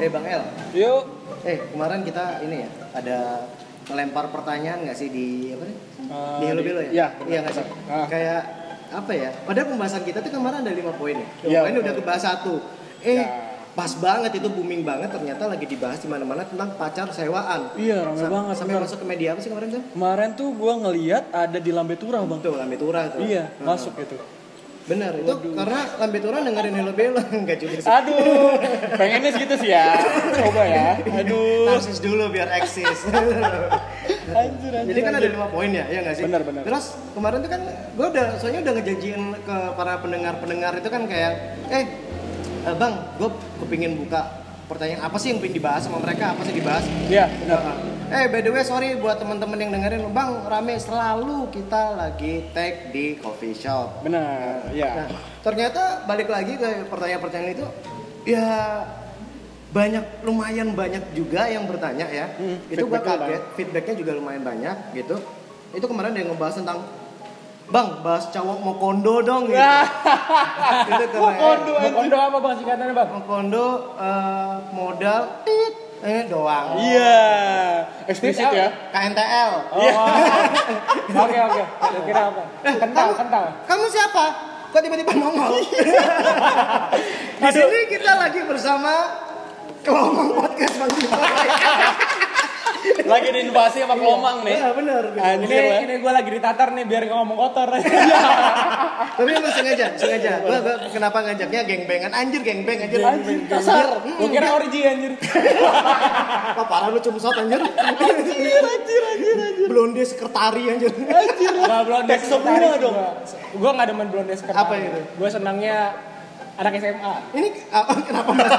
Eh Bang El, Yuk. eh kemarin kita ini ya ada melempar pertanyaan nggak sih di apa nih? Eh, di Hello Belo ya? iya, Iya nggak sih? Ah. Kayak apa ya? Padahal pembahasan kita tuh kemarin ada lima poin ya. Iya, Poin udah kebahas satu. Eh Ya. pas banget itu booming banget ternyata lagi dibahas di mana-mana tentang pacar sewaan. Iya, rame Sam- banget. Sampai bener. masuk ke media apa sih kemarin Sam? Kemarin tuh gua ngeliat ada di Lambe Turah, Bang. Tuh Lambe Turah tuh. Iya, Nah, masuk gitu. Bener itu karena Lambe Turah dengerin Hello Belo enggak juga sih. Aduh, pengennya segitu sih ya. Coba ya. Aduh. Narsis dulu biar eksis. Anjir, anjir. Jadi kan ada anjir. lima poin ya, ya nggak sih? Benar, benar. Terus kemarin tuh kan gue udah, soalnya udah ngejanjiin ke para pendengar-pendengar itu kan kayak, eh, eh, bang, gue kepingin buka pertanyaan apa sih yang pengen dibahas sama mereka, apa sih dibahas? Iya, benar. Eh, by the way, sorry buat teman-teman yang dengerin, bang, rame selalu kita lagi tag di coffee shop. Benar, Nah, ya. ternyata balik lagi ke pertanyaan-pertanyaan itu, ya banyak lumayan banyak juga yang bertanya ya. Hmm, itu gua kaget, feedbacknya juga lumayan banyak gitu. Itu kemarin ada yang ngebahas tentang Bang, bahas cowok mau kondo dong gitu. itu keren. Kondo, Mau kondo apa bang singkatannya bang? Mau kondo eh, modal tit eh doang. Iya. Eksplisit ya. KNTL. Oh, oke oke. Kira apa? Kental kental. Kamu siapa? Kok tiba-tiba nongol? Di sini kita lagi bersama Kelomang Podcast Bang. Lagi diinvasi sama Kelomang nih. Iya, benar. Anjir Ini lah. ini gue lagi ditatar nih biar gak ngomong kotor. Tapi emang sengaja, sengaja. Gua, gua kenapa ngajaknya gengbengan? Anjir gengbeng anjir. Anjir, kasar. Gue kira origi anjir. Apa parah lu cumsot anjir? Anjir, anjir, anjir, anjir. Blonde sekretari anjir. Anjir. Gak blondes Teks semua dong. Gue gak demen blondes sekretaris. Apa itu? Gue senangnya anak SMA. Ini ah, kenapa mas?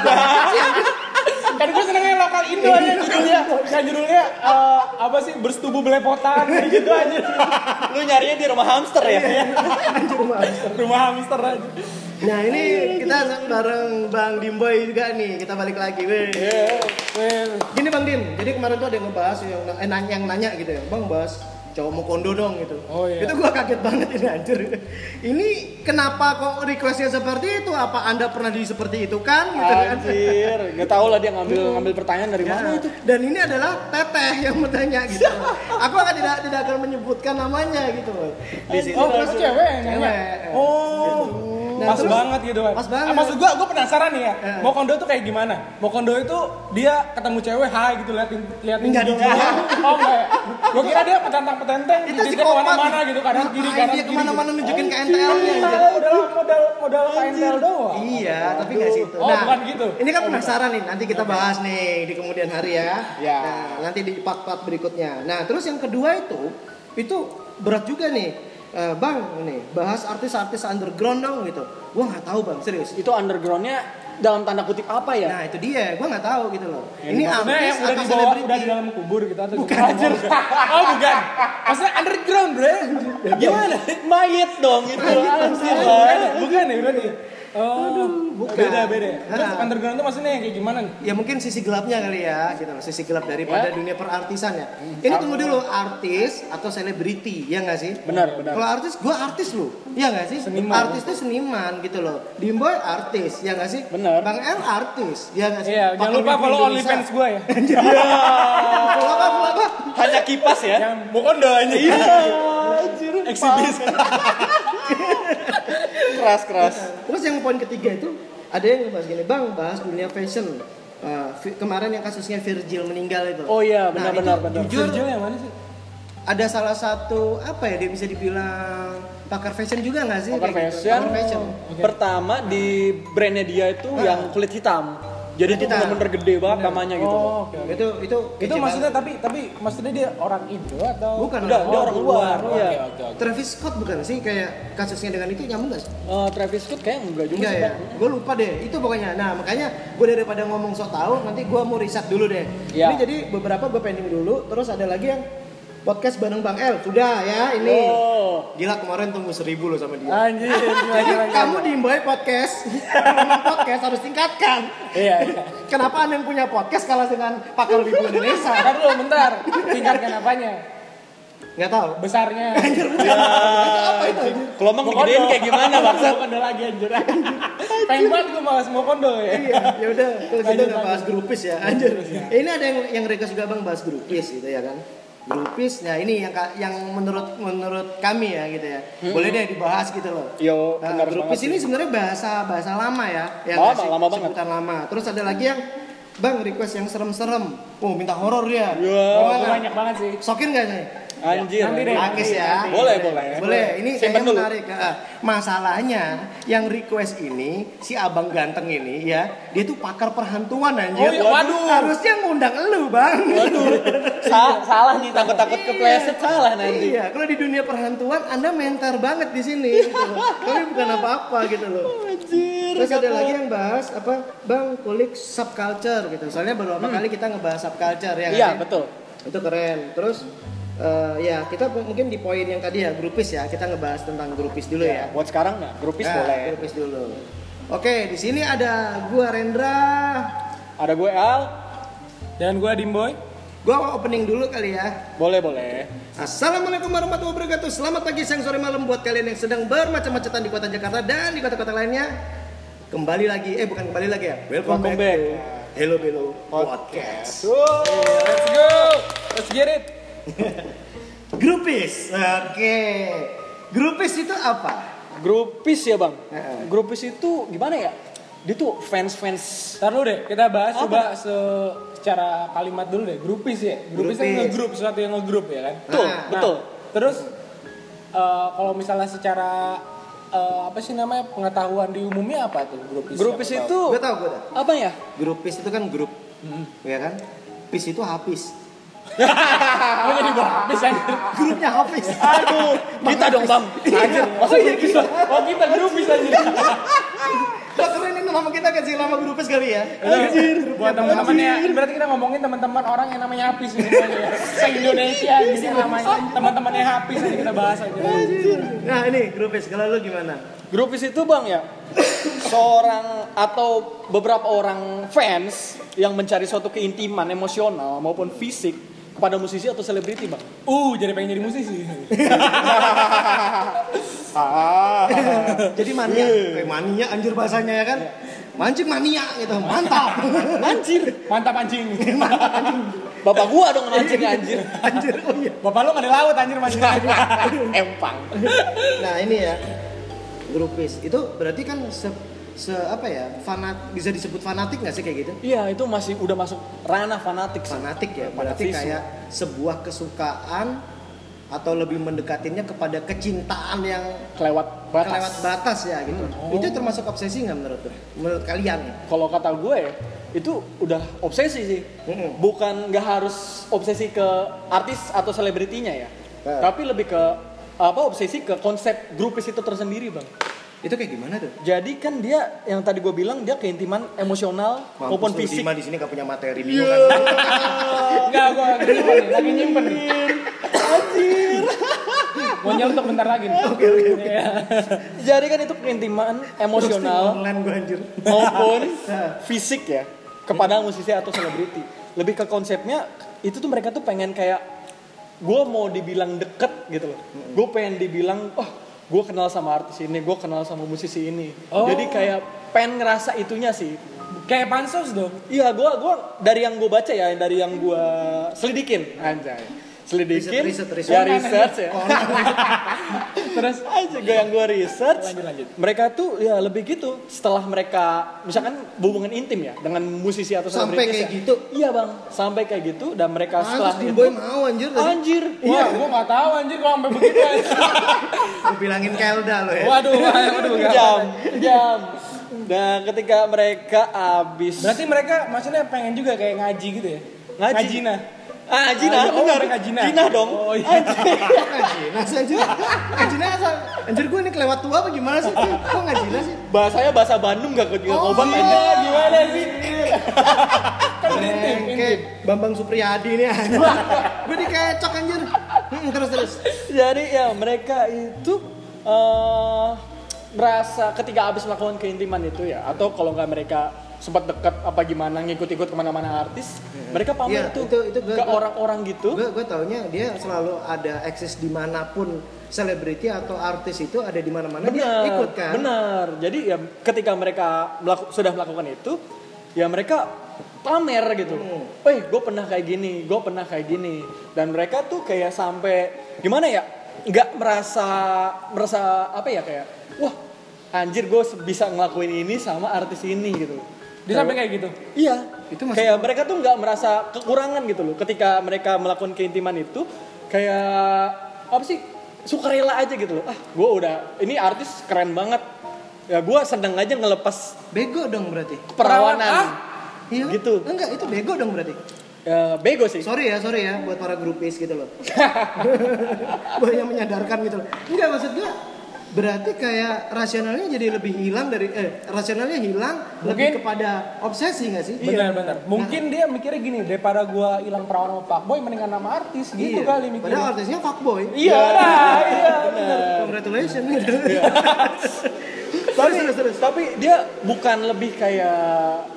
Kan gue senangnya lokal Indo aja judulnya. Yang judulnya eh, apa sih bersetubuh belepotan gitu aja. Lu nyarinya di rumah hamster ya? Anjir mas. Rumah hamster aja. Nah ini kita bareng Bang Dimboy juga nih. Kita balik lagi. Weh. Well, Gini Bang Dim, jadi kemarin tuh ada yang ngebahas yang, eh, nanya, yang nanya gitu ya, Bang bahas cowok mau kondo dong gitu. Oh, iya. Itu gua kaget banget ini anjir. Ini kenapa kok requestnya seperti itu? Apa anda pernah di seperti itu kan? Gitu kan? Anjir, nggak tahu lah dia ngambil ngambil pertanyaan dari Ya, mana itu. Dan ini adalah teteh yang bertanya gitu. Aku akan tidak tidak akan menyebutkan namanya gitu. Di sini Oh, terus cewek? Cewek. Oh, Nah, pas terus- banget gitu kan. Pas banget. Ah, maksud gua, gua penasaran nih ya. Eh. Mau kondo tuh kayak gimana? Mau kondo itu dia ketemu cewek, hai gitu liatin liatin Enggak dong. hidungnya. Oh enggak. ya? Gua kira dia petantang-petenteng, itu dia psikopat. ke mana-mana gitu, kanan kiri, kanan dia kiri. ke mana-mana nunjukin ke NTL-nya modal modal modal KNTL doang. Iya, tapi nggak situ. Oh, bukan gitu. Ini kan penasaran nih, nanti kita bahas nih di kemudian hari ya. Ya. Nah, nanti di part-part berikutnya. Nah, terus yang kedua itu, itu berat juga nih. Eh, bang, nih bahas artis-artis underground dong gitu. Gua nggak tahu bang, serius. Itu undergroundnya dalam tanda kutip apa ya? Nah itu dia, gua nggak tahu gitu loh. Ya, Ini artis yang udah atau di bawah, selebriti? udah di dalam kubur gitu atau Bukan. gimana? Anjir. Oh bukan. Maksudnya underground bre. Gimana? Mayat dong itu. Anjir Bukan ya? Bukan ya Oh, bukan. beda beda. Terus Ah. underground tuh maksudnya yang kayak gimana nih? Ya mungkin sisi gelapnya kali ya, gitu loh. Sisi gelap daripada Ya. dunia perartisan ya. Ini tunggu dulu, artis atau selebriti, ya nggak sih? Benar, benar. Kalau artis, gue artis loh, ya nggak sih? Seniman. Artis itu seniman gitu loh. Dimboy artis, ya nggak sih? Benar. Bang El artis, ya nggak sih? Iya, jangan lupa follow. OnlyFans gue ya. Follow apa, follow apa? Hanya kipas ya? Yang mau kondo aja. Iya. Anjir. Eksibisi. Keras keras. Terus yang poin ketiga itu ada yang ngebahas gini, bang bahas dunia fashion. Vi- kemarin yang kasusnya Virgil meninggal itu. Oh iya, Nah, benar itu benar benar. Jujur, Virgil yang mana sih? ada salah satu apa ya dia bisa dibilang pakar fashion juga nggak sih? Pakar gitu. fashion. Pakar fashion. Pertama di brandnya dia itu Ah. yang kulit hitam. Jadi itu hitam. benar-benar gede banget namanya gitu. Oh, oke. oke. Itu itu Itu maksudnya tapi tapi maksudnya dia orang Indo atau bukan Udah, orang dia orang luar, Oke, iya. oke, oke. Travis Scott bukan sih kayak kasusnya dengan itu nyambung nggak sih? Eh, Travis Scott kayak enggak juga Enggak sih, ya, gue lupa deh. Itu pokoknya. Nah makanya gue daripada ngomong sok tahu, nanti gue mau riset dulu deh. Ya. Ini jadi beberapa gue pending dulu. Terus ada lagi yang podcast bareng Bang El. Sudah ya ini. Oh. Gila kemarin tunggu seribu loh sama dia. Anjir, Jadi kamu di Imboy podcast, podcast harus tingkatkan. Iya, iya. Kenapa anda yang punya podcast kalah dengan pakar wibu Indonesia? Bentar dulu, bentar. Tingkatkan apanya? Nggak tahu. Besarnya. apa itu? Kelompok digedein kayak gimana bangsa? Mau kondo lagi anjir. Pengen banget gue malas mau kondo ya. Iya, ya udah kalau gitu Lanjut, nggak bahas grupis ya, anjir. Ya, ini ada yang yang request juga bang bahas grupis gitu ya kan. Grupis, nah ini yang yang menurut menurut kami ya gitu ya. Boleh deh dibahas gitu loh. Yo, Nah, benar grupis ini sih. sebenarnya bahasa bahasa lama ya, yang Lama, lama banget. lama. Terus ada lagi yang Bang request yang serem-serem. Oh, minta horor dia. Ya. Oh, Gimana? banyak banget sih. Sokin gak nih? Anjir. Nanti deh. Akis ya. Boleh, boleh. Boleh. Ini Simpen dulu. menarik. Ah, Masalahnya yang request ini si abang ganteng ini ya, dia tuh pakar perhantuan anjir. Oh, iya, waduh. Harusnya ngundang elu, Bang. Waduh. Sa- salah nih takut-takut kepleset salah nanti. Iya, kalau di dunia perhantuan Anda mentor banget di sini gitu loh. Tapi bukan apa-apa gitu loh. Anjir. Terus ada lagi yang bahas apa? Bang, kulik subculture gitu. Soalnya baru beberapa kali kita ngebahas subculture ya. Iya, sih? betul. Itu keren. Terus eh, ya kita mungkin di poin yang tadi ya grupis ya kita ngebahas tentang grupis dulu ya. Buat sekarang nggak? Grupis Nah, boleh. Grupis dulu. Oke, di sini ada gua Rendra. Ada gue Al. Dan gue Dimboy. Gua opening dulu kali ya. Boleh, boleh. Assalamualaikum warahmatullahi wabarakatuh. Selamat pagi, siang, sore, malam buat kalian yang sedang bermacam-macam di kota Jakarta dan di kota-kota lainnya. Kembali lagi, eh bukan kembali lagi ya. Welcome, Welcome back, back. to Hello Bello Podcast. Let's go. Let's get it. Grupis. Oke. Grupis itu apa? Grupis ya bang. Heeh. Grupis itu gimana ya? Dia tuh fans-fans. Ntar dulu deh, kita bahas Apa? coba se- secara kalimat dulu deh. Grupis ya. Grupis kan Grupis. ngegrup, sesuatu yang ngegrup ya kan. Betul, Nah, betul. Terus eh, kalau misalnya secara eh, apa sih namanya pengetahuan di umumnya apa tuh grupis? Grupis itu Gue tau, gue apa ya? Grupis itu kan grup, ya kan? Pis itu habis. Oh jadi grupis anjir. Grupnya habis. Aduh, kita dong bang. Anjir, masa grupis lah? Oh kita grupis anjir. Wah keren ini nama kita kasih nama grupis kali ya. Anjir. Buat teman-temannya, berarti kita ngomongin teman-teman orang yang namanya Hapis ini ya. Se Indonesia gitu yang namanya teman-temannya Hapis aja kita bahas aja. Nah ini grupis, kalau lu gimana? Grupis itu bang ya seorang atau beberapa orang fans yang mencari suatu keintiman emosional maupun fisik kepada musisi atau selebriti bang. Uh, jadi pengen jadi musisi. Ah. Jadi mania, kayak mania anjir bahasanya ya kan? Mancing mania gitu, mantap. Anjir, Mantap anjing. bapak gua dong mancingnya anjir. anjir, oh iya. Bapak lu nggak di laut anjir mancing. Empang. Nah ini ya, grupis itu berarti kan se, se apa ya, fanat bisa disebut fanatik nggak sih kayak gitu? Iya, itu masih udah masuk ranah fanatik. sih. Fanatik ya, berarti kayak sebuah kesukaan atau lebih mendekatinya kepada kecintaan yang kelewat batas. kelewat batas ya gitu. Itu termasuk obsesi nggak menurut lu? Menurut kalian ya? Kalau kata gue itu udah obsesi sih. Mm-mm. Bukan nggak harus obsesi ke artis atau selebritinya ya. Eh. Tapi lebih ke apa obsesi ke konsep grupis itu tersendiri bang. Itu kayak gimana tuh? Jadi kan dia yang tadi gue bilang dia keintiman emosional maupun Mampus lu, fisik. Dima di sini gak punya materi bingung kan? Enggak, gua lagi nyimpen nih, lagi nyimpen nih. Anjir. Mau nyontok bentar lagi nih. Oke oke oke. Iya. Jadi kan itu keintiman emosional gue anjir. maupun Nah. fisik ya kepada musisi atau selebriti. Lebih ke konsepnya itu tuh mereka tuh pengen kayak gue mau dibilang deket gitu loh. Gue pengen dibilang, oh gue kenal sama artis ini, gue kenal sama musisi ini. Oh. Jadi kayak pengen ngerasa itunya sih. Kayak pansos dong. Iya, gue gua dari yang gue baca ya, dari yang gue selidikin, anjay. Selidikin, Riset, riset, riset. ya research ya. Terus aja gue yang gue research Lanjut, lanjut. mereka tuh ya lebih gitu setelah mereka misalkan hubungan intim ya dengan musisi atau Sampai kayak ya. gitu? iya bang sampai kayak gitu dan mereka setelah Pantes itu Dimboy mau anjir tadi. anjir Wah, gua nggak tahu anjir kalau sampai begitu. anjir. Gue bilangin Kelda lo ya. Waduh, waduh, jam jam nah ketika mereka habis Berarti mereka maksudnya pengen juga kayak ngaji gitu ya? Ngaji. Ngajina. Ah Jina Oh, benar mereka Jina. Jina dong Oh, iya. Anjir. Ngajinas asal. Anjir gue ini kelewat tua apa gimana sih? Kok ngajinas sih? bahasanya bahasa Bandung gak juga Oh, ngobat iya. aja Gimana sih? kan intim. Bambang Supriyadi ini anjir. Gue dikecok anjir. Hmm, terus terus. Jadi ya mereka itu eh merasa ketika habis melakukan keintiman itu ya atau kalau nggak mereka sempat dekat apa gimana ngikut-ikut ke mana-mana artis mereka pamer Iya, tuh itu- itu gua- ke orang-orang gitu. Gue gue taunya dia selalu ada eksis di mana pun selebriti atau artis itu ada di mana-mana dia benar ikut kan? benar. Jadi ya ketika mereka melaku- sudah melakukan itu ya mereka pamer gitu. Hmm. eh gue pernah kayak gini gue pernah kayak gini. Dan mereka tuh kayak sampai gimana ya nggak merasa merasa apa ya kayak wah anjir gue bisa ngelakuin ini sama artis ini gitu Dia sampai kayak gitu. Iya, Itu masih- kayak mereka tuh nggak merasa kekurangan gitu loh. Ketika mereka melakukan keintiman itu, kayak apa sih sukarela aja gitu loh. Ah, gue udah ini artis keren banget. Ya gue seneng aja ngelepas bego dong berarti keperawanan. Ah, iya Gitu. enggak itu bego dong berarti Ya, bego sih. sorry ya sorry ya buat para grupis gitu loh gue yang menyadarkan gitu loh enggak maksud gue berarti kayak rasionalnya jadi lebih hilang dari eh rasionalnya hilang lebih Mungkin- kepada obsesi nggak sih Benar-benar. Mungkin dia mikirnya gini, daripada gua hilang perawan sama Pak Boy mendingan nama artis gitu Iya. kali mikirnya. padahal artisnya fuckboy Iya, nah, iya. congratulations gitu Iya. terus terus Tapi dia bukan lebih kayak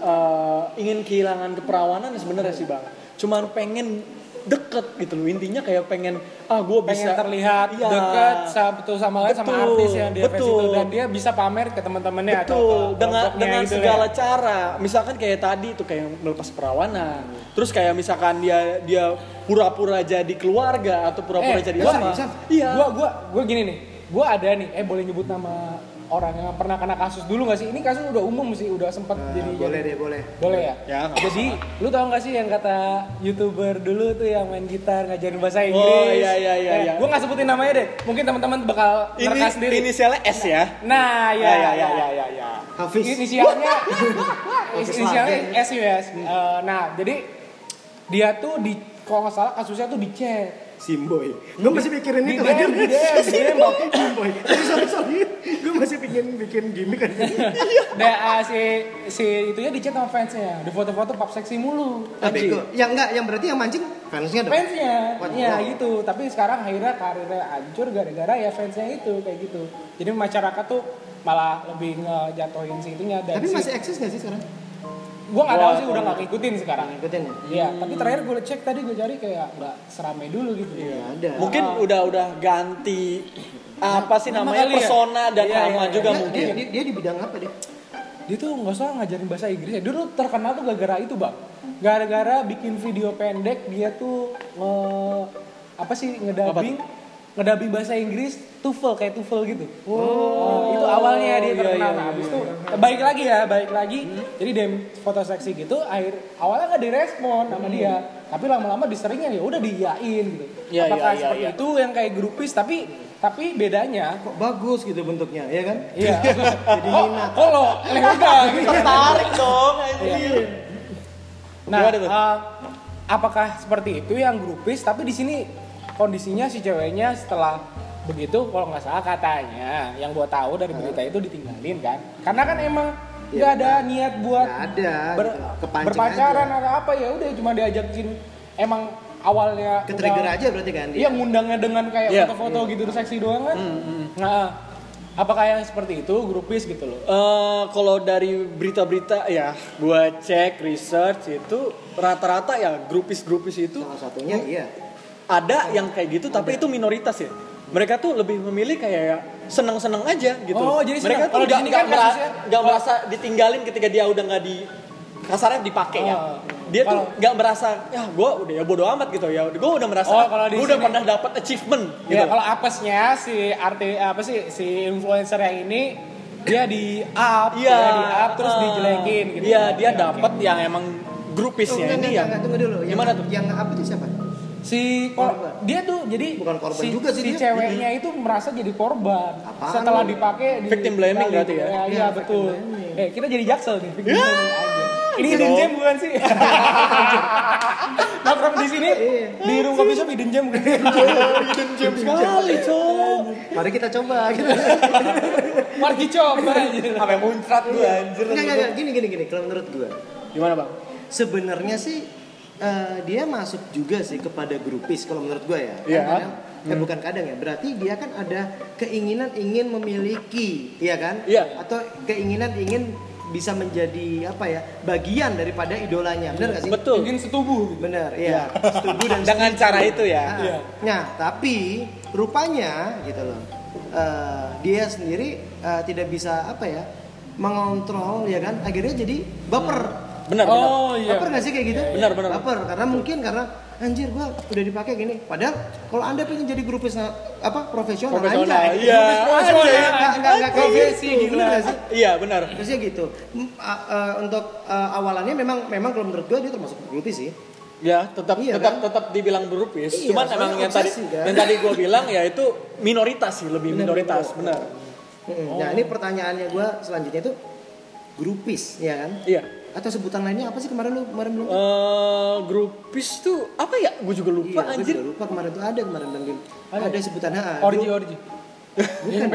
eh, ingin kehilangan keperawanan sebenarnya sih bang. Cuman pengen deket gitu loh intinya kayak pengen ah gue bisa pengen terlihat Iya. dekat satu sama lain sama artis yang dia betul. itu dan dia bisa pamer ke teman-temannya atau Betul, ke dengan dengan gitu segala ya. cara. Misalkan kayak tadi tuh kayak melepas perawanan. Terus kayak misalkan dia dia pura-pura jadi keluarga atau pura-pura Eh, jadi gua- apa? Iya. Gua gua gua gini nih. Gua ada nih, eh boleh nyebut nama orang yang pernah kena kasus dulu gak sih? Ini kasus udah umum sih, udah sempat Nah, jadi boleh jadi- deh boleh Boleh ya? Ya, Jadi, lu tau gak sih yang kata youtuber dulu tuh yang main gitar ngajarin bahasa Inggris? Oh, iya, iya, iya, iya. Gue gak sebutin namanya deh. Mungkin teman-teman bakal Ini sendiri. inisialnya S ya. Nah, ya, Ya, ya, ya, ya, ya. ya, ya. Hafiz Inisialnya, inisialnya. S ya. Eh, nah, jadi dia tuh di kalau nggak salah kasusnya tuh di chat. Simboy gue masih mikirin Di itu aja Bang. Simboy sorry sorry gue masih bikin bikin gimmick aja Nah, ah, si si itunya di chat sama fansnya, di foto-foto pap seksi mulu. Bego. Yang enggak, yang berarti yang mancing fansnya dong. Fansnya, ya Wow. gitu. Tapi sekarang akhirnya karirnya hancur gara-gara ya fansnya itu kayak gitu. Jadi masyarakat tuh malah lebih ngejatuhin si itunya dan Tapi si, masih eksis gak sih sekarang? Gua nggak tahu Wah, sih udah nggak ngikutin sekarang. Ngikutin ya? Iya, tapi terakhir gue cek tadi gue cari kayak nggak seramai dulu gitu. Iya ada. Mungkin udah udah ganti apa sih Nama namanya kali ya? persona dan Iya, nama iya, juga dia, mungkin. dia, dia, dia di bidang apa dia? Dia tuh nggak usah ngajarin bahasa Inggris ya. Dia tuh terkenal tuh gara-gara itu bang. Gara-gara bikin video pendek dia tuh nge apa sih ngedabing ngedabing bahasa Inggris TOEFL kayak TOEFL gitu. Oh, itu awalnya dia iya, terkenal. iya, nah, habis iya, itu baik lagi ya, baik lagi. Jadi dia foto seksi gitu, akhir awalnya nggak direspon sama dia, tapi lama-lama diseringnya ya udah diiyain gitu. Iya, Apakah iya, iya, seperti iya. itu yang kayak grupis tapi tapi bedanya Kok bagus gitu bentuknya, ya kan? Iya. Jadi Kok minat. kalau enggak gitu. Tertarik dong anjir. Nah, eh, apakah seperti itu yang grupis? Tapi di sini kondisinya si ceweknya setelah begitu, kalau nggak salah katanya, yang gua tahu dari berita itu ditinggalin kan? Karena kan emang nggak ada niat buat Nggak ada, ber- gitu. Berpacaran aja. atau apa ya udah cuma diajakin emang awalnya Ke-trigger udah- aja berarti kan dia? Iya ngundangnya dengan kayak Iya. foto-foto gitu seksi doang kan? Nah, apakah yang seperti itu grupis gitu loh? Eh, kalau dari berita-berita ya, gua cek research itu rata-rata ya grupis-grupis itu Salah satunya iya. Ada yang kayak gitu tapi itu minoritas ya. Mereka tuh lebih memilih kayak ya seneng-seneng aja gitu. Oh, jadi mereka seneng. tuh nggak nggak kan nggak merasa ditinggalin ketika dia udah nggak di kasarnya dipakai ya. Oh. Dia tuh nggak merasa ya gue udah ya bodo amat gitu ya. Gue udah merasa Oh, gue udah pernah dapat achievement gitu. Ya kalau apesnya si arti apa sih si influencer yang ini dia di up, Iya, dia di up terus ah, dijelekin gitu. Iya, dia Oke, dapat yang emang Oh, grupisnya enggak, ini enggak, yang enggak, tunggu dulu. Yang, gimana tuh? Yang apa tuh siapa? Si kor- Korban. dia tuh jadi Bukan korban si, juga sih si dia. ceweknya itu merasa jadi korban Apaan setelah dipakai di- Victim blaming dibalik. berarti ya? Iya, Iya, iya victim betul. Eh kita jadi jaksel nih victim Ya. blaming aja. Ini Gitu hidden dong. gem bukan sih? Nongkrong di sini Iya. di room coffee shop hidden gem bukan? Hidden gem sekali, cowok. Mari kita coba gitu. Mari coba aja. Sampai muncrat gue anjir. Enggak, enggak, enggak. Gini, gini, gini. Kalau menurut gua, Gimana, Bang? sebenarnya sih eh, dia masuk juga sih kepada grupis kalau menurut gua ya. Kan Iya. kadang, eh, bukan kadang ya. Berarti dia kan ada keinginan ingin memiliki, iya kan? Iya. Atau keinginan ingin bisa menjadi apa ya bagian daripada idolanya benar gak sih Betul. Ingin setubuh gitu. benar iya setuju dan Dengan setuju. cara itu ya. Nah, Iya. nah tapi rupanya gitu loh eh, dia sendiri eh, tidak bisa apa ya mengontrol ya kan akhirnya jadi baper Benar, benar. Oh iya. baper gak sih kayak gitu Benar, benar. baper karena mungkin karena anjir gua udah dipakai gini padahal kalau anda pengen jadi grupis apa profesional, Profesional, anjay. iya. Grupis profesional, Anjay. nggak nggak nggak kayak Profesi, gitu bener sih Iya, benar. Terusnya gitu. Untuk awalannya memang memang kalau menurut gue dia termasuk grupis sih. Ya, tetap Iya, tetap kan? tetap dibilang grupis. Iya, Cuman emang yang tadi kan? yang tadi gue bilang ya itu minoritas sih, lebih Benar, minoritas, benar. Mm-mm. Nah ini pertanyaannya gue selanjutnya itu grupis ya kan? Iya. Atau sebutan lainnya apa sih kemarin lu kemarin belum? Eh grupis tuh apa ya? Gue juga lupa iya, gue anjir. juga lupa kemarin tuh ada kemarin bang Dim. Ada. Ada sebutan ha, Orji grup- orji. bukan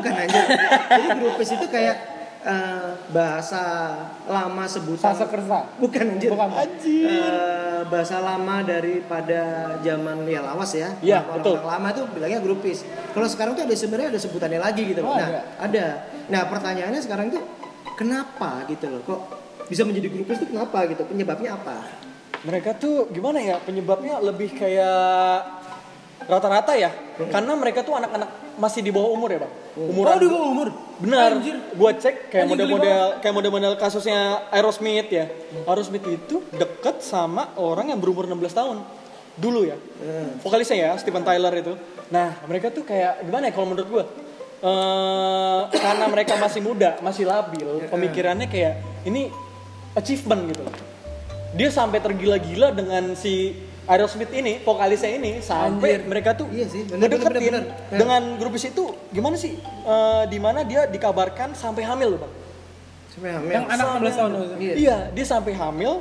bukan anjir. Jadi grupis itu kayak eh, bahasa lama sebutan Sasa kersa. Bukan anjir. Bukan. Eh, bahasa lama daripada zaman ya lawas ya. Iya, betul. Orang lama tuh bilangnya grupis. Kalau sekarang tuh ada sebenarnya ada sebutannya lagi gitu. Oh, nah, ada. ada. Nah, pertanyaannya sekarang tuh kenapa gitu loh? Kok bisa menjadi grupis itu kenapa gitu? Penyebabnya apa? Mereka tuh gimana ya? Penyebabnya lebih kayak rata-rata ya. Karena mereka tuh anak-anak masih di bawah umur ya, Bang. Umuran Oh, di bawah umur. Benar. Anjir. Gua cek kayak model-model kayak model-model kasusnya Aerosmith ya. Aerosmith itu deket sama orang yang berumur 16 tahun. Dulu ya. Vokalisnya ya, Steven Tyler itu. Nah, mereka tuh kayak gimana ya kalau menurut gua? Eh, karena mereka masih muda, masih labil, pemikirannya kayak ini achievement gitu loh. Dia sampai tergila-gila dengan si Aerosmith ini, vokalisnya ini sampai Anjir. mereka tuh Iya sih, bener, ngedeketin bener, bener, bener. dengan grupis itu gimana sih? Eh, di mana dia dikabarkan sampai hamil loh bang? Sampai hamil. Yang anak 16 tahun. Iya. Iya, dia sampai hamil.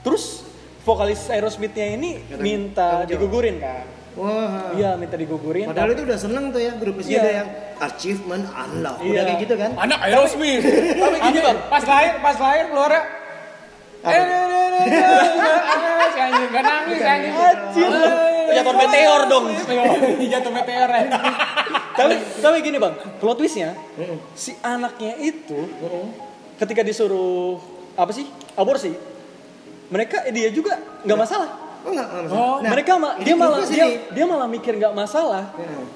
Terus vokalis Aerosmithnya ini minta digugurin kan? Wah. Iya, minta digugurin. Padahal itu udah seneng tuh ya grupisnya Iya. ada yang achievement unlock. Udah Iya. kayak gitu kan? Anak Aerosmith. Tapi gini bang, pas lahir, pas lahir keluar ya. Eh, eh, eh, eh, eh, si anjing gak nangis anjing. Anjir. Jatuh meteor dong. Jatuh meteor ya. tapi tapi gini bang, plot twistnya si anaknya itu ketika disuruh apa sih aborsi, mereka eh, dia juga nggak masalah. Oh enggak, enggak Oh, Nah, mereka ma- dia malah dia, dia malah mikir nggak masalah. Hmm.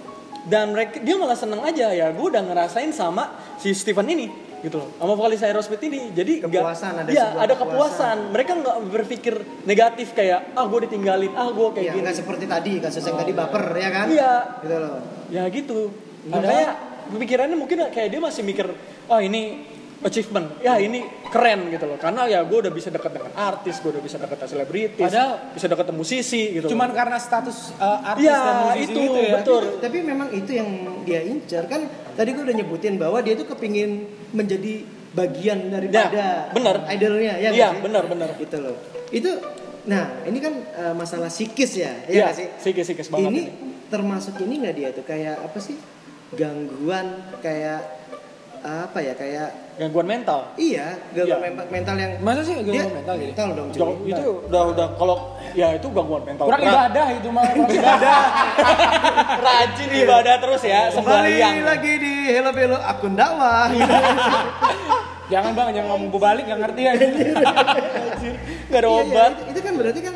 dan mereka dia malah seneng aja ya gue udah ngerasain sama si Steven ini gitu loh. Sama vokalis Aerosmith ini. Jadi Kepuasan, ada iya, sebuah ada kepuasan. kepuasan. Mereka nggak berpikir negatif kayak ah gue ditinggalin ah gue kayak Iya, gini. nggak seperti tadi kasus yang tadi baper ya kan? iya. Gitu loh. ya gitu. Makanya pikirannya mungkin kayak dia masih mikir oh ini achievement ya ini keren gitu loh karena ya gue udah bisa dekat dengan artis gue udah bisa dekat dengan selebritis Padahal- bisa dekat dengan musisi gitu Cuman karena status uh, artis Iya, dan musisi itu, gitu ya. betul. Tapi memang itu yang dia incar kan. Tadi gue udah nyebutin bahwa dia tuh kepingin menjadi bagian daripada Ya, bener. idolnya ya Iya, sih? bener, bener. Gitu loh. Itu nah ini kan eh, masalah psikis ya, ya Iya, nggak sih? psikis-psikis banget Ini ini. termasuk ini nggak dia tuh kayak apa sih? Gangguan kayak apa ya kayak gangguan mental iya gangguan Iya. men- mental yang Masa sih gangguan dia- mental gitu? mental dong cuy. Itu udah udah kalau ya itu gangguan mental Kurang berat. ibadah itu mah, kurang ibadah. rajin ibadah terus ya Kembali sembahyang lagi di Hello Bello akun dakwah. Jangan bang, jangan ngomong gue balik, gak ngerti ya. nggak ada Iya, iya, obat itu, itu kan berarti kan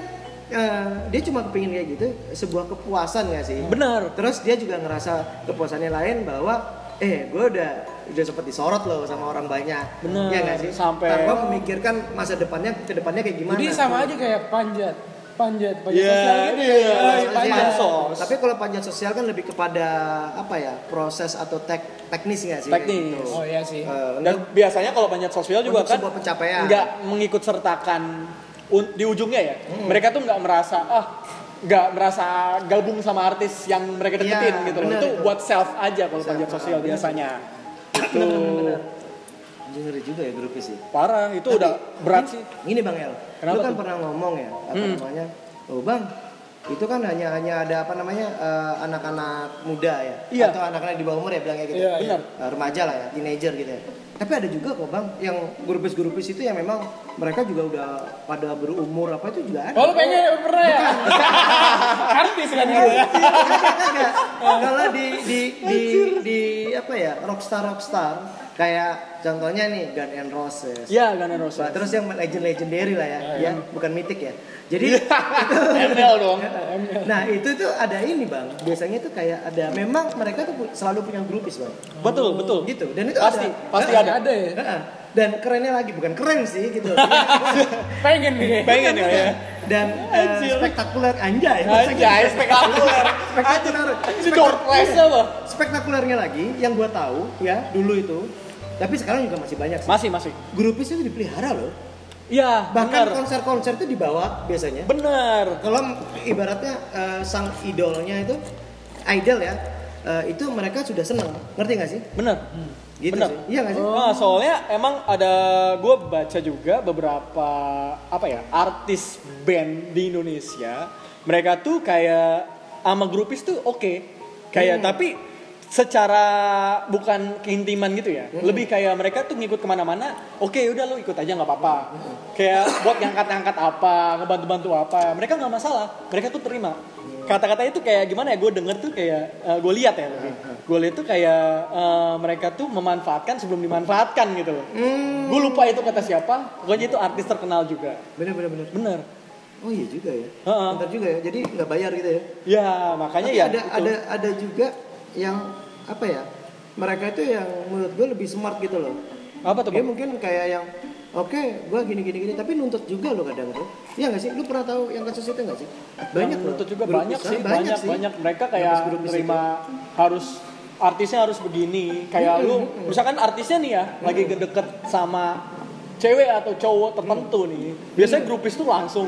eh, dia cuma kepingin kayak gitu sebuah kepuasan gak sih? benar Terus dia juga ngerasa kepuasannya lain bahwa eh gue udah udah sempat disorot loh sama orang banyak. Bener, Iya gak sih? sampai- tanpa memikirkan masa depannya ke depannya kayak gimana. Jadi sama aja kayak panjat, panjat, panjat Iya, sosial gitu. iya. ya. Panjat sosial. Tapi kalau panjat sosial kan lebih kepada apa ya proses atau tek teknis nggak sih? Teknis. gitu. Oh iya sih. Eh, dan untuk- biasanya kalau panjat sosial juga kan sebuah pencapaian. nggak mengikut sertakan di ujungnya ya Hmm. mereka tuh nggak merasa ah nggak merasa gabung sama artis yang mereka deketin Iya, gitu loh itu itu. buat self aja kalau panjat sosial ah, bener. biasanya itu ngeri juga ya grupnya sih. parah itu Tapi, udah berat sih Ini Bang El, Kenapa lu kan tuh? pernah ngomong ya, apa Hmm. namanya? Oh Bang, itu kan hanya hanya ada apa namanya eh, anak-anak muda ya, Iya. atau anak-anak di bawah umur ya bilangnya gitu, Iya, iya. Benar. Eh, remaja lah ya, teenager gitu ya. Tapi ada juga kok Bang, yang grupis-grupis itu yang memang mereka juga udah pada berumur apa itu juga ada. Oh lu pengen pernah ya? Artis kan gitu ya? Kagak, kagak. Kalau di di di di apa ya rockstar rockstar kayak contohnya nih Gun N' Roses. Iya, Guns N' Roses. Nah, terus yang legend legendary lah ya, ya, bukan mitik ya. Jadi ML dong. Nah itu tuh ada ini bang. Biasanya tuh kayak ada. Memang mereka tuh selalu punya grupis bang. Betul, betul. Gitu. Dan itu Pasti, ada. pasti ada. Ada ya? Dan kerennya lagi bukan keren sih gitu. Pengen nih. Pengen ya, ya. Dan Anjir. spektakuler anjay. Anjay, spektakuler. Spektakuler. Si apa? Spektakulernya lagi yang gua tahu ya dulu itu. Tapi sekarang juga masih banyak sih. Masih, masih. Grupis itu dipelihara loh. Iya, Bahkan konser-konser itu dibawa biasanya. Benar. Kalau ibaratnya eh, sang idolnya itu idol ya, eh, itu mereka sudah seneng, ngerti nggak sih? Benar. Gitu Benar. sih. Iya nggak sih? Nah, soalnya emang ada gue baca juga beberapa apa ya artis band di Indonesia mereka tuh kayak sama grupis tuh oke kayak Hmm. tapi secara bukan keintiman gitu ya Hmm. lebih kayak mereka tuh ngikut ke mana-mana oke udah lu ikut aja nggak apa-apa Hmm. kayak buat ngangkat-ngangkat apa ngebantu-bantu apa mereka nggak masalah mereka tuh terima kata-kata itu kayak gimana ya gue denger tuh kayak gue lihat ya lebih gue lihat tuh kayak eh, mereka tuh memanfaatkan sebelum dimanfaatkan gitu loh Hmm, gue lupa itu kata siapa pokoknya itu artis terkenal juga bener bener bener. bener Oh iya juga ya. Heeh. Bentar juga ya. Jadi nggak bayar gitu ya. ya makanya Tapi ya ada itu. ada ada juga yang apa ya? Mereka itu yang menurut gue lebih smart gitu loh. apa tuh Dia mungkin kayak yang oke, gue gini gini gini, tapi nuntut juga loh kadang tuh. Iya nggak sih? Lu pernah tahu yang kasus itu nggak sih? Banyak Yang loh. nuntut juga banyak sih banyak sih. banyak mereka kayak terima harus artisnya harus begini kayak lu misalkan artisnya nih ya lagi deket sama cewek atau cowok tertentu nih biasanya grupis tuh langsung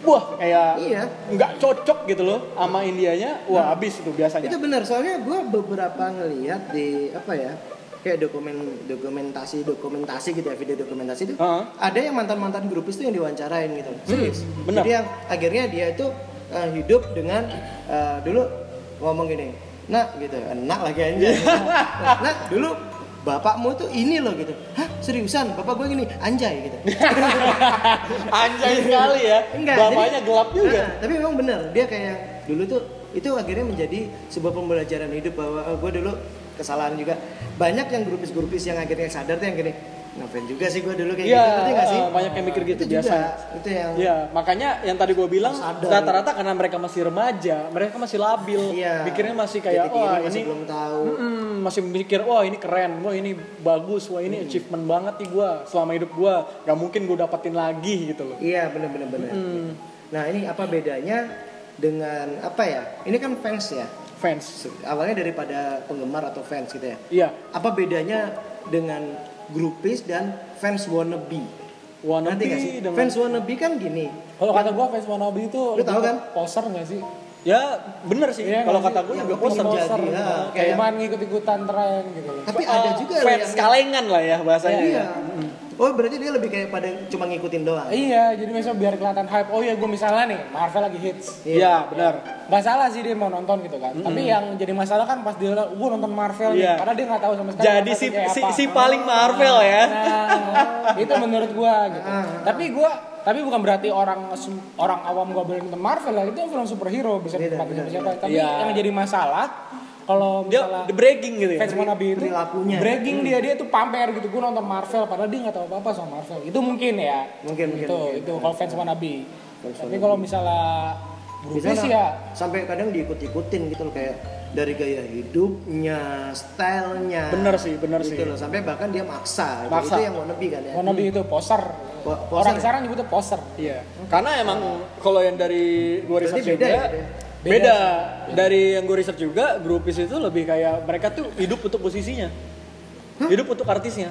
wah kayak Iya. nggak cocok gitu loh sama Indianya. Wah habis itu biasanya. Itu benar, soalnya gue beberapa ngelihat di apa ya, kayak dokumen dokumentasi dokumentasi gitu ya video dokumentasi itu Heeh. ada yang mantan mantan grupis tuh yang diwawancarain gitu serius. benar. jadi yang akhirnya dia itu eh, hidup dengan eh, dulu ngomong gini nak gitu. Enak lagi aja. Nah dulu bapakmu tuh ini loh gitu. Hah seriusan? Bapak gue gini anjay gitu. Anjay sekali ya. Enggak, bapaknya jadi- gelap juga. Nah, tapi memang benar dia kayak dulu tuh itu akhirnya menjadi sebuah pembelajaran hidup bahwa oh, gue dulu kesalahan juga. Banyak yang grupis-grupis yang akhirnya sadar tuh yang gini ngapain juga sih gue dulu kayak Iya, gitu ngerti sih? eh, banyak yang mikir gitu itu biasa. juga, itu yang Iya, makanya yang tadi gue bilang rata-rata karena mereka masih remaja, mereka masih labil, Iya. mikirnya masih kayak wah masih ini belum tahu. Mm-mm, masih mikir wah ini keren, wah ini bagus, wah ini achievement banget nih gue selama hidup gue, gak mungkin gue dapetin lagi gitu loh. iya benar benar benar nah ini apa bedanya dengan apa ya ini kan fans ya? Fans, awalnya daripada penggemar atau fans gitu ya? Iya, apa bedanya dengan grupis dan fans wannabe wannabe Nanti gak sih? dengan Fans wannabe kan gini. Kalau kata gua fans wannabe itu Lu tahu kan? Poser nggak sih? ya bener sih, Iya, kalau kata gue Yang juga jadi, Poser, ya, gitu. kayak- Cuman ngikut-ikutan tren gitu loh. Tapi Eh, ada juga fans yang kalengan lah ya bahasanya. Iya. Oh berarti dia lebih kayak pada cuma ngikutin doang. Iya, jadi misalnya biar kelihatan hype. Oh iya, gue misalnya nih, Marvel lagi hits. Iya, benar. Gak salah sih dia mau nonton gitu kan. Tapi yang jadi masalah kan pas dia gue nonton Marvel Iya. nih, padahal dia nggak tahu sama sekali. Jadi si, si, apa. si paling Marvel ya. Nah, itu menurut gua gitu. Ah, Tapi gua tapi bukan berarti orang orang awam gak boleh nonton Marvel lah. Itu film superhero bisa sama siapa. Tapi Iya. yang jadi masalah kalau Dia misalnya the breaking gitu ya. fans wannabe itu Perilakunya. bragging dia dia tuh pamer gitu gue nonton Marvel padahal dia nggak tahu apa apa sama Marvel itu mungkin ya Mungkin, mungkin, itu mungkin. itu kalau fans wannabe Fans tapi kalau misalnya Bisa grupis ya sampai kadang diikut-ikutin gitu loh kayak dari gaya hidupnya, stylenya. Bener sih, bener gitu sih. loh. Sampai bahkan dia maksa. Itu- Maksa. Itu yang wannabe kan ya. wannabe itu poser Po- poser orang ya? sekarang nyebutnya poser Iya. Karena emang kalau yang dari gue Berarti research beda juga ya, beda, Beda dari yang gue research juga grupis itu lebih kayak mereka tuh hidup untuk posisinya. Hidup untuk artisnya.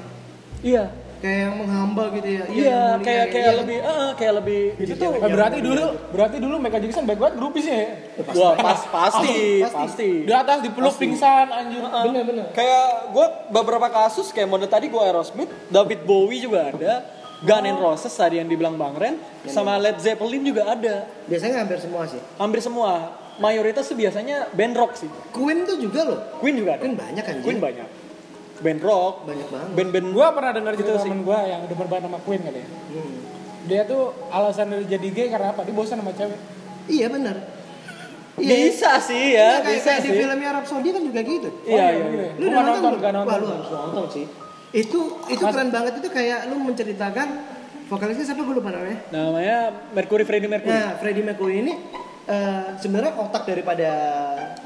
Iya. Kayak yang menghamba gitu ya. Iya, yang mulia, kayak ya. kayak Iya. lebih eh, kayak lebih itu tuh berarti dulu berarti dulu Michael Jackson baik banget grupisnya ya wah pas pasti Pasti. pasti. di atas dipeluk pingsan anjir Bener bener. Kayak gue beberapa kasus kayak model tadi gue Aerosmith, David Bowie juga ada, Gun N' Roses tadi yang dibilang Bang Ren, sama Led Zeppelin juga ada. Biasanya hampir semua sih. Hampir semua. Mayoritas tuh biasanya band rock sih. Queen tuh juga loh. Queen juga ada. Queen banyak kan Queen banyak. Band rock, Banyak banget. band-band Gua pernah dengar Gitu cerita sih. temen gua yang demen banget sama Queen kali ya. Hmm. Dia tuh alasan dia jadi gay karena apa? Dia bosan sama cewek. Iya bener. Iya. Bisa sih ya, Iya, kayak, bisa kayak di sih. filmnya Arab Saudi kan juga gitu. Iya, iya, iya. Lu Gua udah nonton? nonton, belum? nonton. Wah, lu harus nonton sih. Itu itu keren banget itu kayak lu menceritakan vokalisnya siapa gue lupa namanya. Namanya Mercury Freddie Mercury. Nah, Freddie Mercury ini eh, sebenarnya otak daripada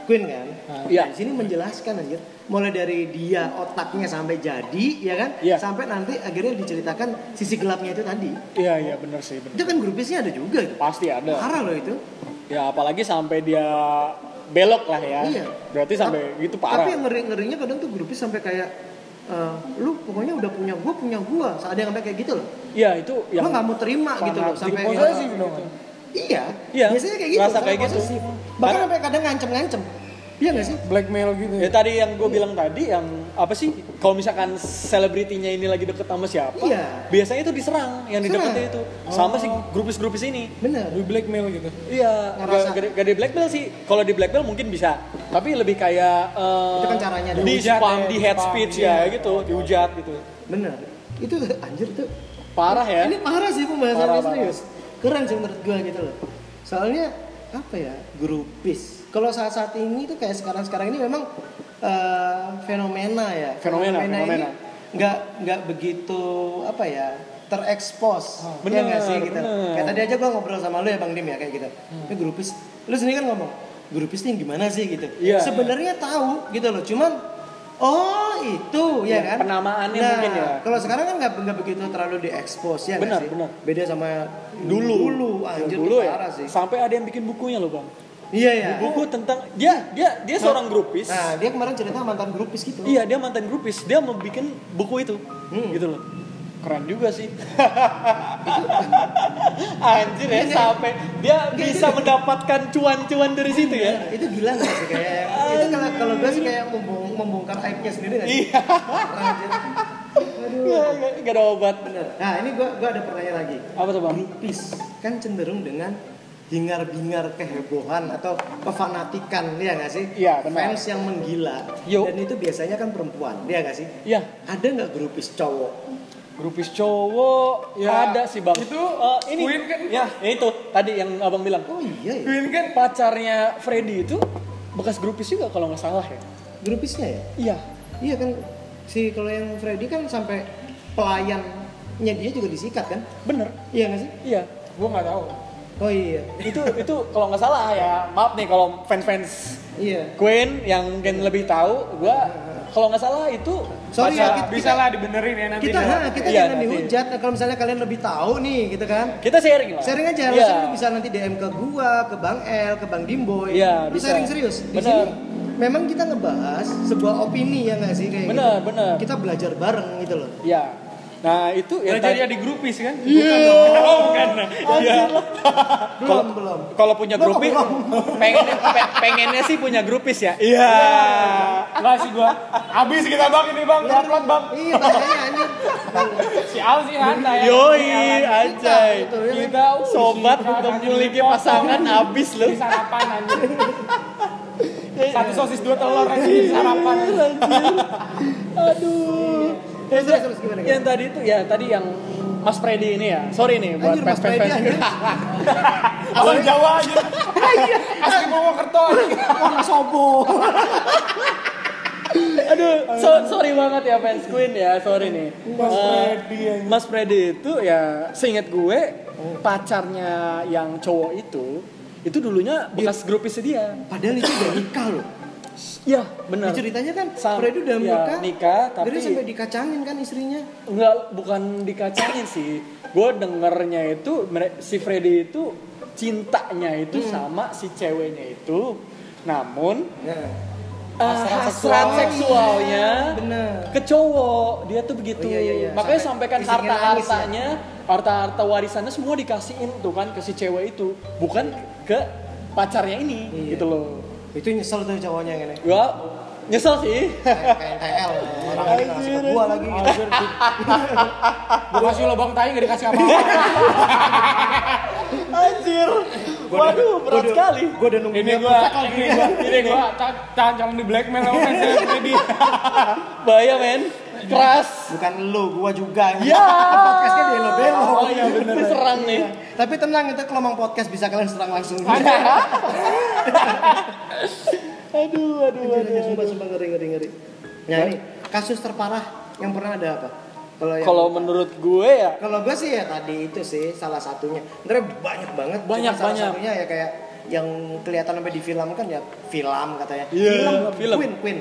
Queen kan. Iya. Nah, di sini menjelaskan anjir. Mulai dari dia otaknya sampai jadi, ya kan? Iya. Sampai nanti akhirnya diceritakan sisi gelapnya itu tadi. Iya, iya benar sih, benar. Itu kan grupisnya ada juga itu. Pasti ada. Parah loh itu. Ya apalagi sampai dia belok lah ya. Iya. Berarti sampai gitu parah. Tapi yang ngeri ngerinya kadang tuh grupis sampai kayak eh, lu pokoknya udah punya gua punya gua. Ada yang sampai kayak gitu loh. Iya, itu yang Gua nggak mau terima gitu loh sampai posesif dong. Iya. Iya. Biasanya kayak gitu. Rasa kayak gitu. posesif. Bahkan sampai kadang ngancem-ngancem. Iya gak sih? Blackmail gitu. Ya tadi yang gue bilang tadi yang apa sih kalau misalkan selebritinya ini lagi deket sama siapa, Iya. biasanya itu diserang yang Serang. dideketin itu. Sama sih grupis-grupis ini. Bener. Di blackmail gitu. Iya, gak, gak, gak di blackmail sih. Kalau di blackmail mungkin bisa, tapi lebih kayak eh, Itu kan caranya dong. di spam, ya, di di head spam, speech iya. ya gitu, dihujat gitu. Bener. Itu anjir tuh. Parah ya. Ini parah sih pembahasannya serius. Keren sih menurut gua gitu loh. Soalnya apa ya? Grupis. Kalau saat-saat ini tuh kayak sekarang-sekarang ini memang eh, fenomena ya. Fenomena, fenomena. ini nggak nggak begitu apa ya terekspos Oh, ya bener, nggak sih gitu bener. kayak tadi aja gua ngobrol sama lu ya bang Dim ya kayak gitu ini grupis lu sendiri kan ngomong grupis nih gimana sih gitu Iya. sebenarnya tahu gitu loh cuman oh itu ya, Ya, kan penamaannya Nah, mungkin ya. kalau sekarang kan nggak nggak begitu terlalu diekspos ya Benar, sih benar. beda sama Dulu, dulu anjir dulu ya. parah sih Sampai ada yang bikin bukunya loh bang. Iya ya Buku tentang dia dia dia seorang grupis. nah dia kemarin cerita mantan grupis gitu Iya dia mantan grupis, dia mau bikin buku itu, Hmm. gitu loh. Keren juga sih. Anjir ya sampai dia bisa mendapatkan cuan-cuan dari situ ya. Nah, itu gila nggak sih kayak itu kalau kalau gue sih kayak membong- membongkar aibnya sendiri Iya. Anjir. aduh Gak, gak, gak ada obat. bener nah ini gue gue ada pertanyaan lagi Apa tuh bang? grupis kan cenderung dengan hingar-bingar kehebohan atau kefanatikan ya nggak sih Iya, benar. fans yang menggila Yo. dan itu biasanya kan perempuan ya nggak sih Iya, ada nggak grupis cowok grupis cowok Ya, ada sih bang. itu Eh, ini Queen kan? ya itu tadi yang abang bilang. oh iya ya Queen kan Pacarnya Freddy itu bekas grupis juga kalau nggak salah ya. grupisnya ya Iya. iya kan si kalau yang Freddy kan sampai pelayannya dia juga disikat kan Bener. iya nggak sih Iya. gua nggak tahu. Oh iya itu itu kalau nggak salah ya maaf nih kalau fans fans iya Queen yang mungkin lebih tahu gua kalau nggak salah itu Sorry ya, kita- Bisa lah dibenerin ya nanti. kita ha, kita Iya, jangan nanti. dihujat Nah, kalau misalnya kalian lebih tahu nih gitu kan kita sharing lah sharing aja Iya. langsung lu bisa nanti DM ke gua ke Bang El ke Bang Dimboy Iya, bisa. sharing serius di Bener. sini memang kita ngebahas sebuah opini ya nggak sih kayak Bener, gitu. bener. kita belajar bareng gitu loh ya nah itu ya Belajar tadi- ya di grupis kan? Iya. Oh, bukan. Iya. belum belum kalau punya grupis belum. pengennya pe- pengennya sih punya grupis ya iya Enggak sih gua. Habis kita bang ini bang, upload bang. iya anjir Si Al sih santai. yoi Kita, anjay ya kan? Kita uh, sobat kita memiliki dipotong. pasangan abis lu Di sarapan anjir. Satu sosis dua telur aja di sarapan. aduh Terus, terus, terus, gimana, yang tadi itu ya tadi yang Mas Freddy ini ya sorry nih buat Anjir, Mas fans fans Freddy, anjir. Abang Jawa aja. Asli aja. Wah, sobo Aduh, so- sorry banget ya fans Queen ya, sorry nih. Mas Eh, Freddy. Mas Freddy itu ya seingat gue pacarnya yang cowok itu itu dulunya bekas grupis dia. padahal itu udah nikah loh Iya, benar. Di ceritanya kan Sam- Freddy udah ya, nikah nikah, tapi- Jadi sampai dikacangin kan istrinya Enggak, bukan dikacangin sih. Gue dengernya itu si Freddy itu cintanya itu Hmm. sama si ceweknya itu. Namun Nah, eh, Hasrat hasrat seksual. seksualnya bener ke cowok dia tuh begitu Oh, iya, iya, iya. makanya Sampai sampaikan istrinya harta ya? hartanya harta harta warisannya semua dikasihin tuh kan ke si cewek itu bukan ke pacarnya ini Iya. gitu loh itu nyesel tuh cowoknya yang ini. Gua nyesel sih. Kayak TL orang ini ngasih ke gua lagi gitu. Gua kasih lubang tai gak dikasih apa-apa. anjir. Waduh berat sekali. gua udah nunggu Ini gua, ini gua, ini gua ca- calon calon di blackmail sama fans bahaya men keras. Bukan lu, gua juga. Ya. Podcastnya dia lo belo. Oh iya bener. Diserang nih. Tapi tenang itu kalau ngomong podcast bisa kalian serang langsung. Aduh, aduh, anjir, sumpah, sumpah ngeri, ngeri, ngeri. Ini kasus terparah yang pernah ada apa? Kalau menurut gue ya kalau gue sih ya tadi itu sih salah satunya. Sebenarnya banyak banget. cuma Banyak, salah banyak. satunya ya kayak yang kelihatan sampai di film kan ya film katanya. Iya, film, film. Queen, Queen.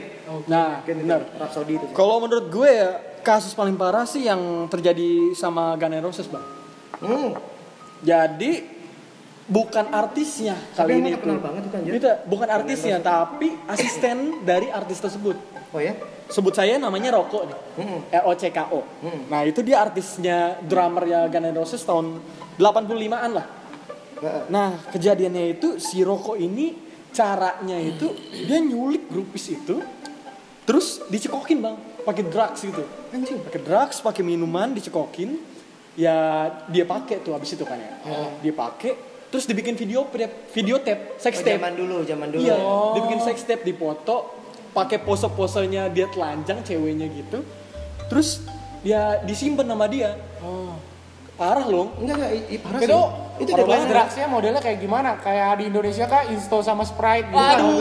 Nah, Queen itu, benar. Rhapsody itu. Kalau menurut gue ya kasus paling parah sih yang terjadi sama Guns N' Roses, Bang. Hmm. Jadi bukan artisnya Tapi kali ini tuh. banget itu, anjir. Itu, bukan artisnya, tapi asisten dari artis tersebut. Oh ya? Sebut saya namanya Roko nih. Hmm. R O C K O. Hmm. Nah, itu dia artisnya drummernya Guns N' Roses tahun 85-an lah. Nah, kejadiannya itu si Roko ini caranya itu dia nyulik grupis itu terus dicekokin, Bang, pakai drugs gitu. Anjing. Pakai drugs, pakai minuman dicekokin. Ya dia pakai tuh habis itu kan ya. Oh. Dia pakai terus dibikin video video tape, sex Oh, tape. zaman dulu, zaman dulu. Iya, ya. dibikin sex tape dipoto, pakai pose-posenya dia telanjang ceweknya gitu. Terus dia disimpan sama dia. Oh. Parah loh. Enggak enggak, i- i- parah Itu sih. Itu itu udah banyak. drugsnya modelnya kayak gimana? Kayak di Indonesia kah Insto sama Sprite gitu. Aduh.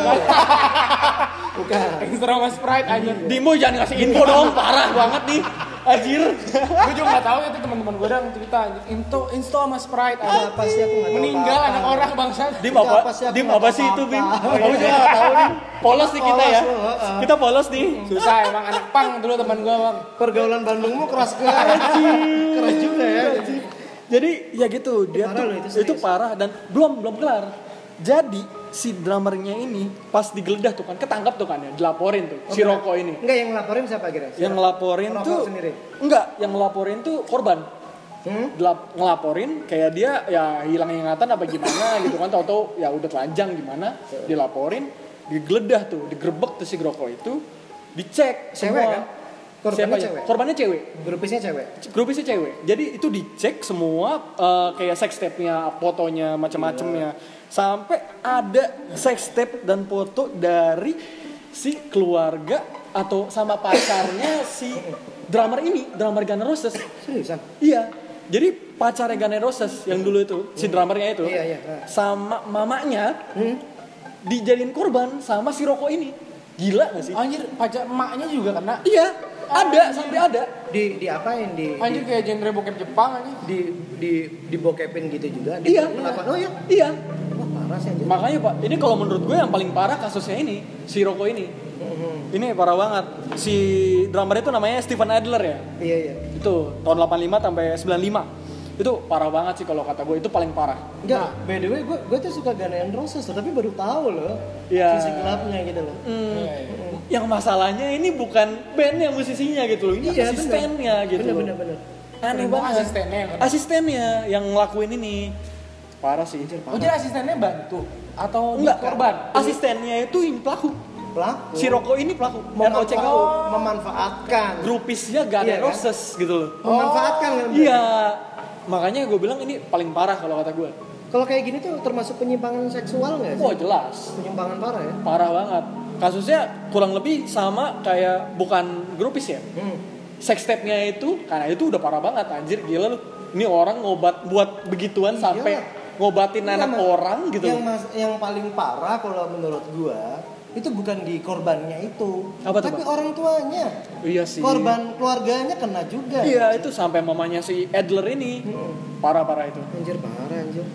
Bukan. Insto sama Sprite aja. Dimo jangan ngasih info dong, parah banget nih. Anjir. gue juga nggak tahu itu teman-teman gue yang cerita anjir. Insto Insto sama Sprite Ada apa sih aku nggak tahu meninggal anak orang bangsa. Dim apa? Dim apa sih itu, Bim? Aku juga nggak tahu nih. Polos nih kita ya. Kita polos nih. Susah emang anak pang dulu teman gue bang. Pergaulan Bandungmu keras banget. keras juga ya. Jadi ya gitu, dia parah tuh loh, itu itu, parah dan belum belum kelar. Jadi si drummernya ini pas digeledah tuh kan ketangkap tuh kan ya, dilaporin tuh si Oke. Roko ini. Enggak yang ngelaporin siapa kira? Yang ngelaporin Roko tuh sendiri. enggak, yang ngelaporin tuh korban. Hmm? Gelap, ngelaporin kayak dia ya hilang ingatan apa gimana gitu kan tahu-tahu ya udah telanjang gimana dilaporin digeledah tuh digerebek tuh si Groko itu dicek Cewek semua kan? Korbannya Siapa ya? cewek? korbannya cewek Grupisnya cewek. grupnya cewek jadi itu dicek semua eh, kayak sex tape-nya fotonya macam-macamnya sampai ada sex tape dan foto dari si keluarga atau sama pacarnya si drummer ini drummer Guns N' Roses Seriusan? iya jadi pacarnya Guns N' Roses yang dulu itu si drummernya itu Iya, iya. sama mamanya Hmm? dijadiin korban sama si Roko ini gila gak sih Anjir pacar emaknya juga kena. iya ada sampai ada Di di apain di Anjir kayak genre bokep Jepang anjir. di di di bokepin gitu juga. Di Iya. melakukan- Oh iya. iya Wah, parah sih anjir. Makanya pak, ini kalau menurut gue yang paling parah kasusnya ini, si Roko ini. Mhm. Ini parah banget. Si drummer itu namanya Steven Adler ya. Iya iya. Itu tahun 85 sampai 95. Itu parah banget sih kalau kata gue, itu paling parah. Enggak, by the way gue gue tuh suka Guns N' Roses tapi baru tahu loh Iya. sisi gelapnya gitu loh. Hmm, Iya, iya. Yang masalahnya ini bukan bandnya musisinya gitu loh, ini Iya, asistennya gitu Bener loh. bener bener. Aneh banget. asistennya yang. Asistennya yang ngelakuin ini. Parah sih. Oh jadi asistennya bantu atau Enggak, korban? Asistennya itu yang pelaku. Pelaku Si Roko ini pelaku. memanfaat, ROCKO. memanfaatkan. Grupisnya Guns Iya N' kan? Gitu loh. Memanfaatkan kan. Iya. Makanya gue bilang ini paling parah kalau kata gue. Kalau kayak gini tuh termasuk penyimpangan seksual nggak sih? Wah jelas, Penyimpangan parah ya. parah banget. Kasusnya kurang lebih sama kayak bukan grupis ya. Hmm. Sex tape-nya itu, karena itu udah parah banget anjir gila lu. Ini orang ngobat buat begituan Iya. sampai ngobatin Iya, anak orang gitu. Yang mas, yang paling parah kalau menurut gua itu bukan di korbannya itu, Apa tuh, tapi Bang? orang tuanya. Iya sih. Korban keluarganya kena juga. Iya itu sampai mamanya si Adler ini Hmm. parah-parah itu. Anjir parah anjir.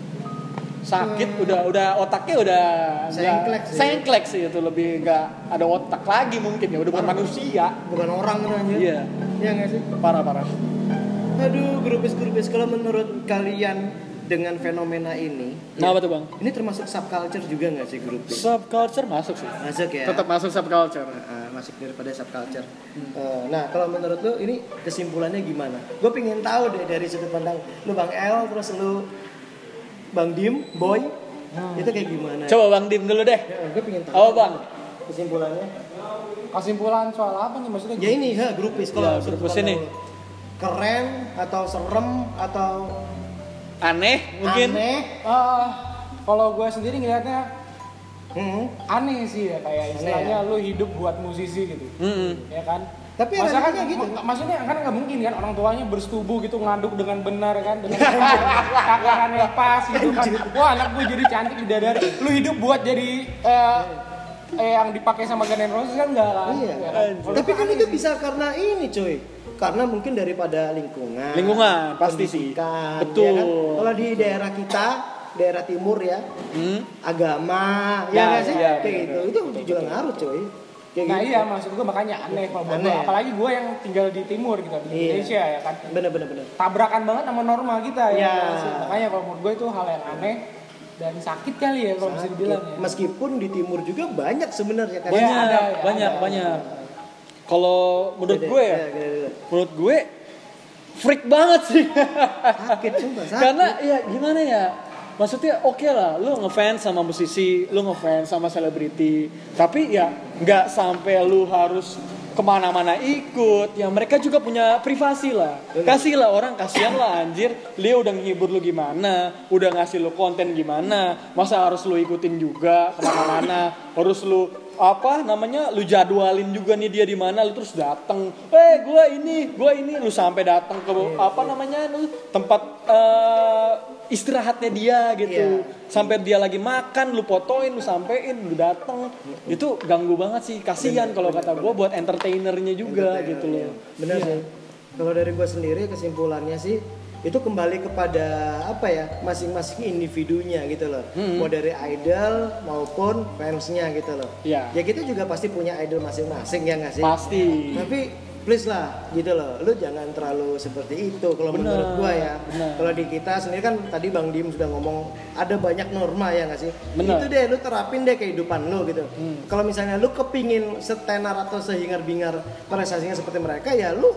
Sakit udah udah otaknya udah Sengklek sih. sengklek sih itu lebih nggak ada otak lagi mungkin ya udah bukan manusia Bukan orang kan anjir. Iya. Iya nggak sih? parah parah Aduh, grupis-grupis kalau menurut kalian dengan fenomena ini, nah apa tuh bang ini termasuk subculture juga nggak sih grupis? subculture masuk sih Masuk ya. tetap masuk subculture Nah, masuk daripada subculture. Eh, nah, kalau menurut lu ini kesimpulannya gimana? Gue pengen tahu deh dari sudut pandang lu Bang El, terus lu Bang Dim, Boy, itu kayak gimana? coba bang dim dulu deh Ya, gue pengen tahu. Oh, Bang. Kesimpulannya? Kesimpulan soal apa nih maksudnya? Ya ini, ha, grupis kalau Ya, grupis ini. Keren atau serem atau aneh mungkin aneh? Eh, kalau gue sendiri ngelihatnya Hmm. aneh sih ya kayak istilahnya lu hidup buat musisi gitu Mm-mm. ya kan Tapi Masa kan, gitu. mak- maksudnya kan nggak mungkin kan orang tuanya bersetubuh gitu ngaduk dengan benar kan dengan takaran yang pas gitu kan. Wah anak gue jadi cantik bidadari. Lu hidup buat jadi eh, eh yang dipakai sama Guns N' Roses kan enggak kan? Iya. Ya kan? Tapi kan itu bisa karena ini cuy. Karena mungkin daripada lingkungan. Lingkungan, pasti sih. Betul. ya kan? Kalau di daerah kita, daerah timur ya, Hmm? agama, Ya, ya nggak sih? iya, Kayak benar, gitu. Itu juga ngaruh cuy. Kayak Nah gitu. iya maksud gue makanya aneh kalau buat ya? apalagi gue yang tinggal di timur gitu di Iya. Indonesia ya kan Bener bener bener. tabrakan banget sama norma kita ya, Ya. makanya kalau menurut gue itu hal yang aneh dan sakit kali ya kalau bisa dibilang ya Meskipun di timur juga banyak sebenarnya kan. Banyak, ada, ya, banyak, ada. banyak. Kalau menurut Gede, gue ya, gede, gede. menurut gue freak banget sih. Sakit sumpah, sakit. Karena ya gimana ya? Maksudnya oke lah, lu ngefans sama musisi, lu ngefans sama selebriti, tapi ya nggak sampai lu harus ke mana-mana ikut. Ya mereka juga punya privasi lah. Kasih lah orang, kasihan lah anjir. Dia udah ngehibur lu gimana, udah ngasih lu konten gimana. Masa harus lu ikutin juga ke mana-mana? Harus lu apa namanya lu jadwalin juga nih dia di mana lu terus datang eh gua ini gua ini lu sampai datang ke apa namanya lu tempat eh, istirahatnya dia gitu Iya. sampai dia lagi makan lu fotoin lu sampein lu datang itu ganggu banget sih kasihan kalau kata gua buat entertainernya juga gitu loh Bener sih. Kalau dari gue sendiri kesimpulannya sih itu kembali kepada apa ya masing-masing individunya gitu loh. Hmm. Mau dari idol maupun fansnya gitu loh. Iya. Ya kita juga pasti punya idol masing-masing ya nggak sih? pasti Tapi please lah gitu loh. Lu jangan terlalu seperti itu kalau menurut gua ya. Kalau di kita sendiri kan tadi Bang Dim sudah ngomong ada banyak norma ya nggak sih? Bener. Itu deh lu terapin deh kehidupan lu gitu. Hmm. Kalau misalnya lu kepingin setenar atau sehingar-bingar prestasinya seperti mereka ya lu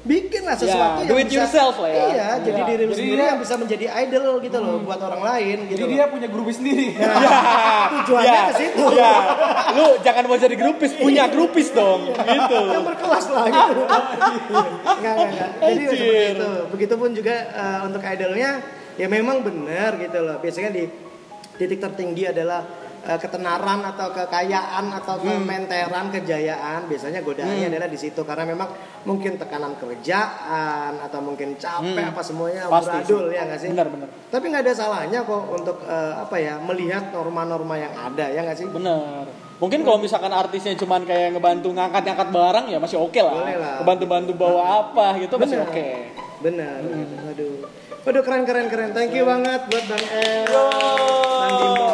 bikin lah sesuatu Ya, do yang it bisa, yourself lah ya. Iya, jadi Iya. diri lu Jadi sendiri dia- yang bisa menjadi idol gitu loh buat orang lain gitu. jadi loh. dia punya grupis sendiri tujuannya ya, ke situ. ya. lu jangan mau jadi grupis punya grupis dong gitu yang berkelas lah gitu. enggak, enggak, enggak. Jadi Anjir. seperti itu. Begitupun juga eh, untuk idolnya ya memang benar gitu loh. Biasanya di titik tertinggi adalah eh, ketenaran atau kekayaan atau Hmm. kementeran, kejayaan. Biasanya godaannya adalah di situ karena memang mungkin tekanan kerjaan atau mungkin capek Hmm. apa semuanya Pasti sih. ya nggak sih? Benar, benar. Tapi nggak ada salahnya kok untuk eh, apa ya melihat norma-norma yang ada ya nggak sih? Bener. Mungkin kalau misalkan artisnya cuman kayak ngebantu ngangkat-ngangkat barang ya masih oke lah. Boleh lah. Ngebantu-bantu bawa apa gitu masih Bener. oke. Benar. Aduh. Waduh keren keren keren. Thank you banget buat Bang El. Bang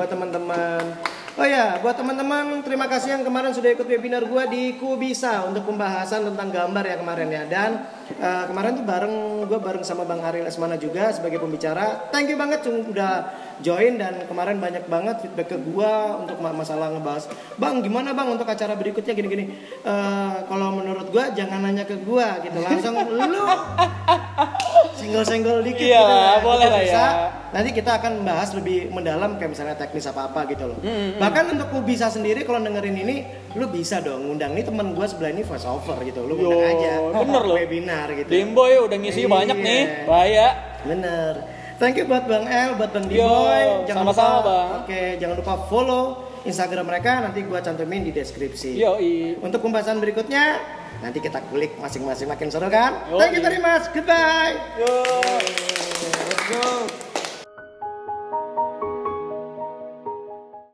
buat teman-teman. Oh ya, buat teman-teman terima kasih yang kemarin sudah ikut webinar gua di Kubisa untuk pembahasan tentang gambar ya kemarin ya. Dan eh, kemarin tuh bareng gua bareng sama Bang Ariel Esmana juga sebagai pembicara. Thank you banget sudah join dan kemarin banyak banget feedback ke gua untuk ma- masalah ngebahas. Bang, gimana Bang untuk acara berikutnya gini-gini? Eh, kalau menurut gua jangan nanya ke gua gitu, langsung lu senggol-senggol dikit Iya, gitu ya. boleh Kita lah bisa, ya. Nanti kita akan bahas lebih mendalam kayak misalnya teknis apa-apa gitu loh. Hmm, Bahkan untuk lu bisa sendiri kalau dengerin ini, lu bisa dong ngundang nih teman gua sebelah ini voice over gitu. Lu Yo, aja. bener loh. Webinar gitu. Dimboy udah ngisi Iya. banyak nih. Bahaya. Bener. Thank you buat Bang El, buat Bang Yo, Diboy. sama-sama, lupa, Bang. Oke, jangan lupa follow Instagram mereka. Nanti gua cantumin di deskripsi. Yoi. Untuk pembahasan berikutnya, nanti kita kulik masing-masing makin seru kan? Yoi. Thank you very much. Goodbye. Yo.